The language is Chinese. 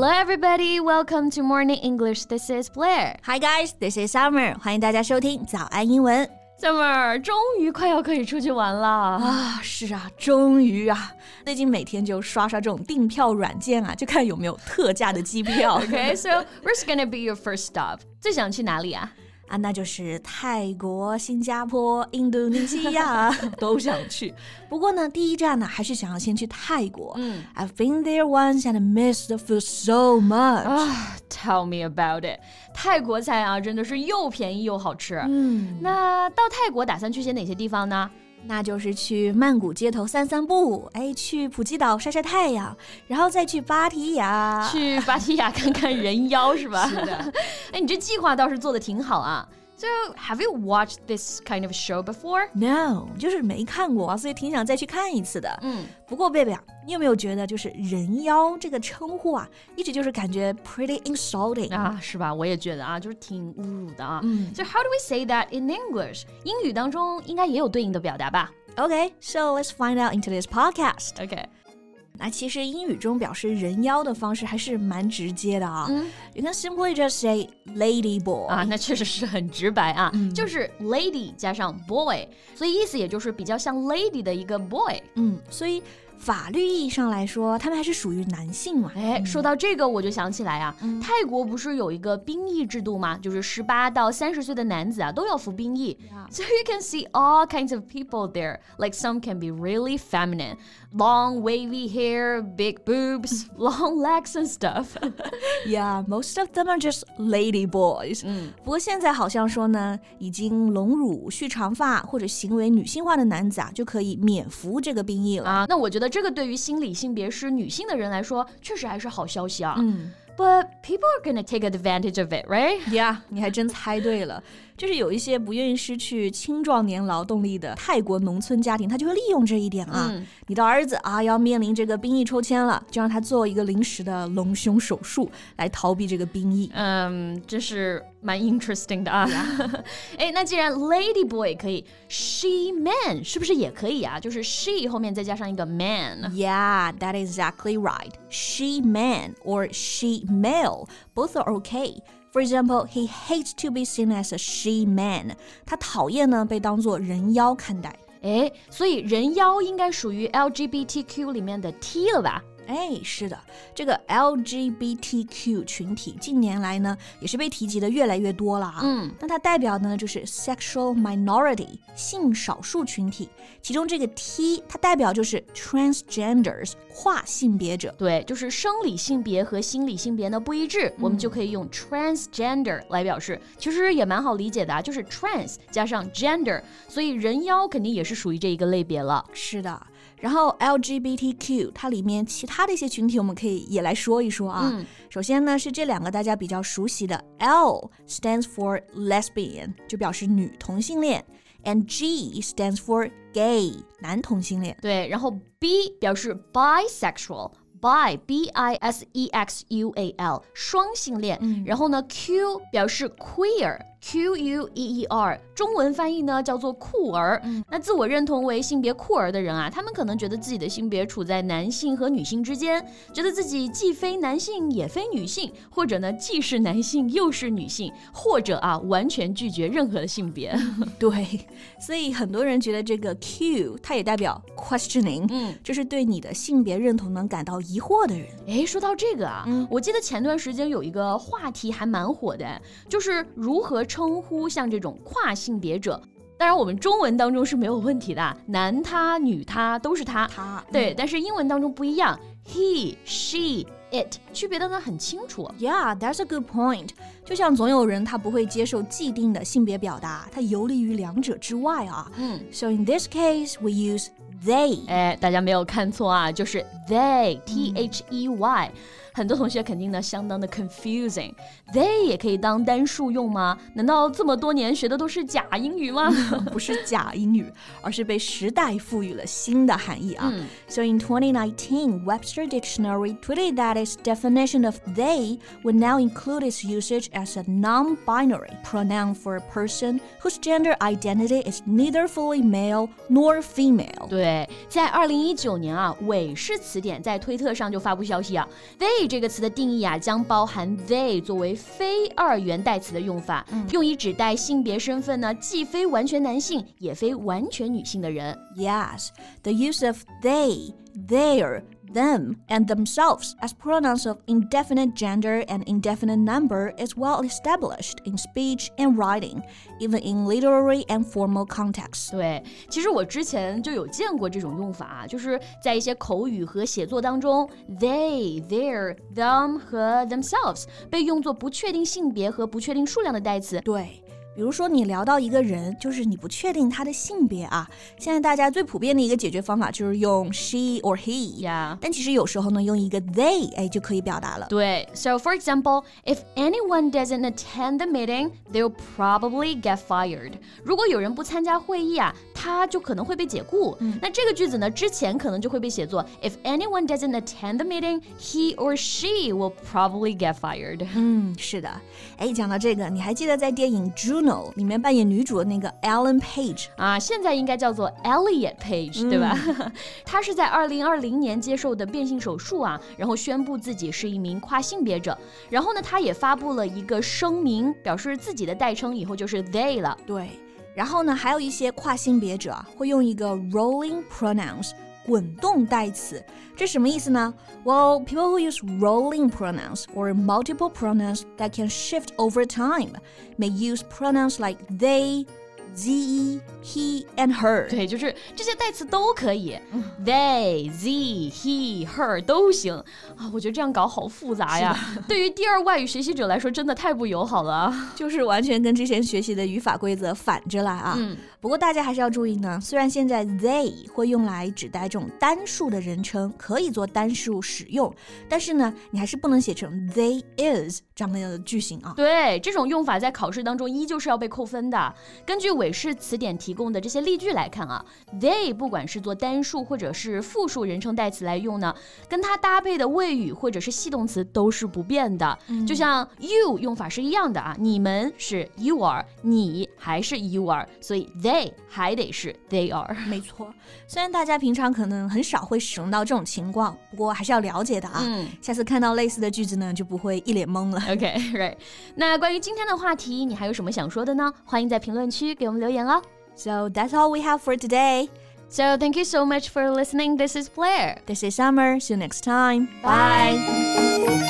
Hello, everybody. Welcome to Morning English. This is Blair. Hi guys, this is Summer. 欢迎大家收听早安英文 Summer，终于快要可以出去玩了。啊！是啊，终于啊！最近每天就刷刷这种订票软件啊，就看有没有特价的机票。 Okay, so where's gonna be your first stop? 最想去哪里啊？ 啊，那就是泰国、新加坡、印度尼西亚 都想去。不过呢，第一站呢，还是想要先去泰国。嗯 I've been there once and missed the food so much. 啊、t e l l me about it. 泰国菜啊，真的是又便宜又好吃。嗯，那到泰国打算去些哪些地方呢？那就是去曼谷街头散散步，哎，去普吉岛晒晒太阳，然后再去芭提雅。去芭提雅看看人妖是吧？是的。哎，你这计划倒是做的挺好啊。So, have you watched this kind of show before? No，就是没看过啊，所以挺想再去看一次的。嗯，不过贝贝啊，你有没有觉得就是人妖这个称呼啊，一直就是感觉 pretty insulting 啊，是吧？我也觉得啊，就是挺侮辱的啊。嗯 So how do we say that in English？英语当中应该也有对应的表达吧 OK，so、let's find out into this podcast。 ？OK， 那其实英语中表示人妖的方式还是蛮直接的啊。嗯 You can simply just say lady boy。啊，那确实是很直白啊，就是 lady 加上 boy，所以意思也就是比较像 lady 的一个 boy。嗯，所以法律意义上来说，他们还是属于男性嘛。哎，说到这个，我就想起来啊，泰国不是有一个兵役制度吗？就是十八到三十岁的男子啊都要服兵役。So you can see all kinds of people there. Like some can be really feminine, long wavy hair, big boobs, long legs and stuff. Yeah, most of them are just lady boys。嗯，不过现在好像说呢，已经隆乳、蓄长发或者行为女性化的男子啊，就可以免服这个兵役了。啊，那我觉得这个对于心理性别是女性的人来说，确实还是好消息啊。嗯 But people are gonna take advantage of it, right? 呀你还真猜对了，就是有一些不愿意失去青壮年劳动力的泰国农村家庭，他就会利用这一点啊。嗯你的儿子啊要面临这个兵役抽签了，就让他做一个临时的隆胸手术来逃避这个兵役。嗯，这是蛮 interesting 的啊。哎，那既然 lady boy 可以，she man 是不是也可以啊？就是 she 后面再加上一个 man。 Yeah, that is exactly right. She man or she male, both are okay. For example, he hates to be seen as a she man. 他讨厌呢被当作人妖看待。哎，所以人妖应该属于 LGBTQ 里面的 T 了吧？ 哎，是的，这个 LGBTQ 群体近年来呢，也是被提及的越来越多了啊。嗯，那它代表呢就是 sexual minority 性少数群体，其中这个 T 它代表就是 transgenders 跨性别者。对，就是生理性别和心理性别呢不一致，我们就可以用 transgender 来表示。其实也蛮好理解的啊，就是 trans 加上 gender，所以人妖肯定也是属于这一个类别了。是的，然后 LGBTQ 它里面其他的一些群体，我们可以也来说一说啊。嗯首先呢是这两个大家比较熟悉的 L stands for lesbian，就表示女同性恋，and G stands for gay，男同性恋。对，然后 B 表示 bisexual。bi b i s e x u a l 双性恋，然后呢 Q 表示 queer q u e e r 中文翻译呢叫做酷儿。那自我认同为性别酷儿的人啊，他们可能觉得自己的性别处在男性和女性之间，觉得自己既非男性也非女性，或者呢既是男性又是女性，或者啊完全拒绝任何的性别。对，所以很多人觉得这个 Q 它也代表 questioning，嗯，就是对你的性别认同能感到疑惑的人。哎，说到这个啊，我记得前段时间有一个话题还蛮火的，就是如何称呼像这种跨性别者。当然，我们中文当中是没有问题的，男他、女他都是他。他对，但是英文当中不一样，he、she、it 区别的呢很清楚。Yeah, that's a good point. 就像总有人他不会接受既定的性别表达，他游离于两者之外啊。嗯，So in this case, we use they. 哎，大家没有看错啊，就是 they，t h e y。很多同学肯定呢相当的 confusing。They 也可以当单数用吗？难道这么多年学的都是假英语吗？不是假英语，而是被时代赋予了新的含义啊。嗯 So in 2019, Webster Dictionary tweeted that its definition of they would now include its usage as a non-binary pronoun for a person whose gender identity is neither fully male nor female. 对， 对，在二零一九年啊，韦氏词典在推特上就发布消息啊，they 这个词的定义啊，将包含 they 作为非二元代词的用法，用以指代性别身份呢，既非完全男性，也非完全女性的人。Yes, the use of they, their them and themselves as pronouns of indefinite gender and indefinite number is well established in speech and writing, even in literary and formal contexts. 对，其实我之前就有见过这种用法，就是在一些口语和写作当中，they、their、them 和 themselves 被用作不确定性别和不确定数量的代词。对。 比如说，你聊到一个人，就是你不确定他的性别啊。现在大家最普遍的一个解决方法就是用 she or he，呀。但其实有时候呢，用一个 they，哎，就可以表达了。对，So for example, if anyone doesn't attend the meeting, they'll probably get fired。如果有人不参加会议啊，他就可能会被解雇。那这个句子呢，之前可能就会被写作 If anyone doesn't attend the meeting, he or she will probably get fired。嗯，是的。哎，讲到这个，你还记得在电影《Juno》 里面扮演女主的那个 Ellen Page 啊，现在应该叫做 Elliot Page，对吧？她是在二零二零年接受的变性手术啊，然后宣布自己是一名跨性别者。然后呢，她也发布了一个声明，表示自己的代称以后就是 they 了。对，然后呢，还有一些跨性别者会用一个 rolling pronouns。滚动代词，这什么意思呢？Well, people who use rolling pronouns or multiple pronouns that can shift over time may use pronouns like they, z, he and her。对，就是这些代词都可以，they, z, he, her 都行啊。我觉得这样搞好复杂呀，对于第二外语学习者来说真的太不友好了，就是完全跟之前学习的语法规则反着来啊。嗯。 不过大家还是要注意呢，虽然现在 they 会用来指代这种单数的人称，可以做单数使用，但是呢，你还是不能写成 they is 这样的句型啊。对，这种用法在考试当中依旧是要被扣分的。根据韦氏词典提供的这些例句来看啊，they 不管是做单数或者是复数人称代词来用呢，跟它搭配的谓语或者是系动词都是不变的。就像 you 用法是一样的啊，你们是 you are，你还是 you are，所以 they。they 还得是 they are，没错。虽然大家平常可能很少会使用到这种情况，不过还是要了解的啊。嗯，下次看到类似的句子呢，就不会一脸懵了。OK，right。那关于今天的话题，你还有什么想说的呢？欢迎在评论区给我们留言哦。So that's all we have for today. So thank you so much for listening. This is Blair. This is Summer. See you next time. Bye.